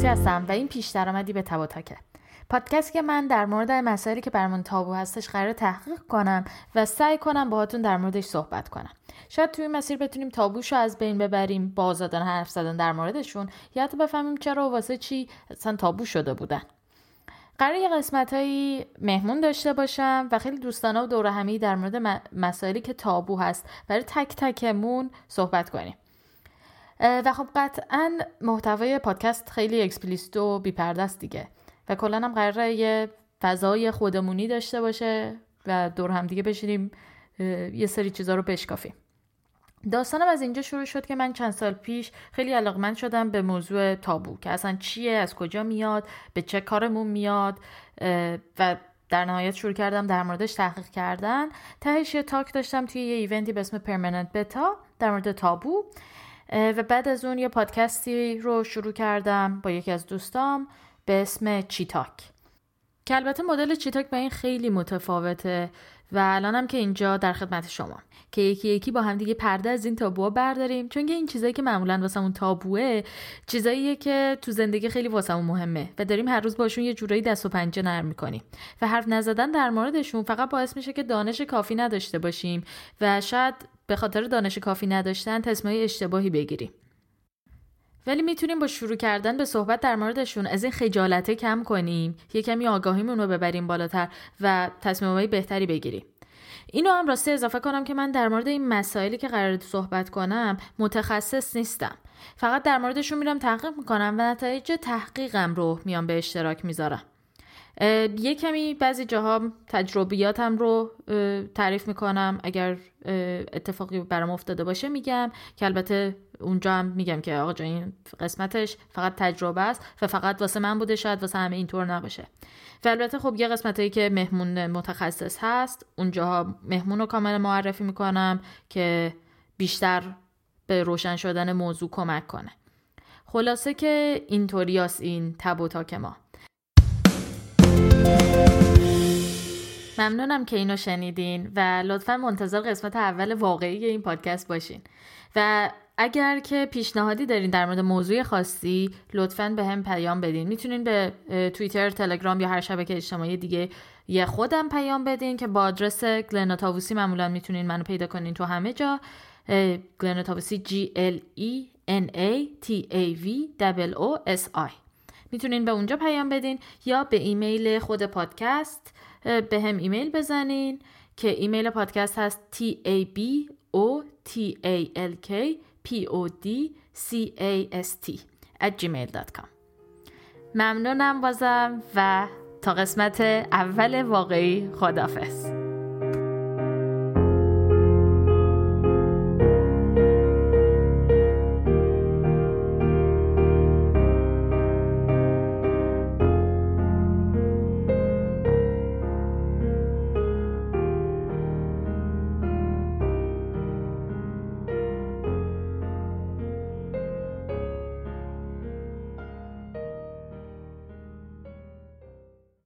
تاووسی هستم و این پیش درآمدی به تبا تاکه پادکست که من در مورد مسائلی که برمون تابو هستش قرار تحقیق کنم و سعی کنم باهاتون در موردش صحبت کنم. شاید توی مسیر بتونیم تابوش رو از بین ببریم با آزادانه حرف زدن در موردشون یا حتی بفهمیم چرا و واسه چی اصلا تابو شده بودن. قرار یه قسمت هایی مهمون داشته باشم و خیلی دوستانه و دور همی در مورد مسائلی که تابو هست برای تک تکمون صحبت کنیم. و خب قطعا محتوای پادکست خیلی explicit و بیپرده است دیگه. و کلا هم قراره یه فضای خودمونی داشته باشه و دور هم دیگه بشینیم یه سری چیزا رو بشکافیم. داستانم از اینجا شروع شد که من چند سال پیش خیلی علاقمند شدم به موضوع تابو که اصلا چیه از کجا میاد به چه کارمون میاد و در نهایت شروع کردم در موردش تحقیق کردن. تهش یه talk داشتم توی یه event ی به اسم Permanent Beta در مورد تابو. و بعد از اون یه پادکستی رو شروع کردم با یکی از دوستام به اسم چیتاک. که البته مدل چیتاک با این خیلی متفاوته و الانم که اینجا در خدمت شما. که یکی یکی با هم دیگه پرده از این تابوها برداریم. چون که این چیزایی که معمولا واسمون تابوه چیزاییه که تو زندگی خیلی واسمون مهمه و داریم هر روز باشون یه جورایی دست و پنجه نرم می‌کنیم. و حرف نزدن در موردشون فقط باعث میشه که دانش کافی نداشته باشیم و شاید به خاطر دانش کافی نداشتن تصمیمای اشتباهی بگیریم. ولی می‌تونیم با شروع کردن به صحبت در موردشون از این خجالته کم کنیم یه کمی آگاهیمون رو ببریم بالاتر و تصمیمهای بهتری بگیریم. اینو هم راسته اضافه کنم که من در مورد این مسائلی که قرار صحبت کنم متخصص نیستم. فقط در موردشون میرم تحقیق می‌کنم و نتایج تحقیقم رو میام به اشتراک می‌ذارم. یه کمی بعضی جاها تجربیاتم رو تعریف می‌کنم. اگر اتفاقی برام افتاده باشه میگم. که البته اونجا هم میگم که آقا این قسمتش فقط تجربه است و فقط واسه من بوده شاید واسه همه اینطور نباشه. و البته خب یه قسمتایی که مهمون متخصص هست اونجاها مهمون رو کامل معرفی می‌کنم که بیشتر به روشن شدن موضوع کمک کنه. خلاصه که اینطوریاس این تب و تاک ما. ممنونم که اینو شنیدین و لطفا منتظر قسمت اول واقعی این پادکست باشین. و اگر که پیشنهادی دارین در مورد موضوع خاصی لطفا به هم پیام بدین. می‌تونین به توییتر تلگرام یا هر شبکه اجتماعی دیگه یه خودم پیام بدین که با آدرس گلناتاووسی معمولا می‌تونین منو پیدا کنین تو همه جا. گلناتاووسی G L E N A T A V O S I. می‌تونین به اونجا پیام بدین یا به ایمیل خود پادکست به هم ایمیل بزنین که ایمیل پادکست هست t a b o t a l k p o d c a s t at gmail.com ممنونم بازم و تا قسمت اول واقعی خدافز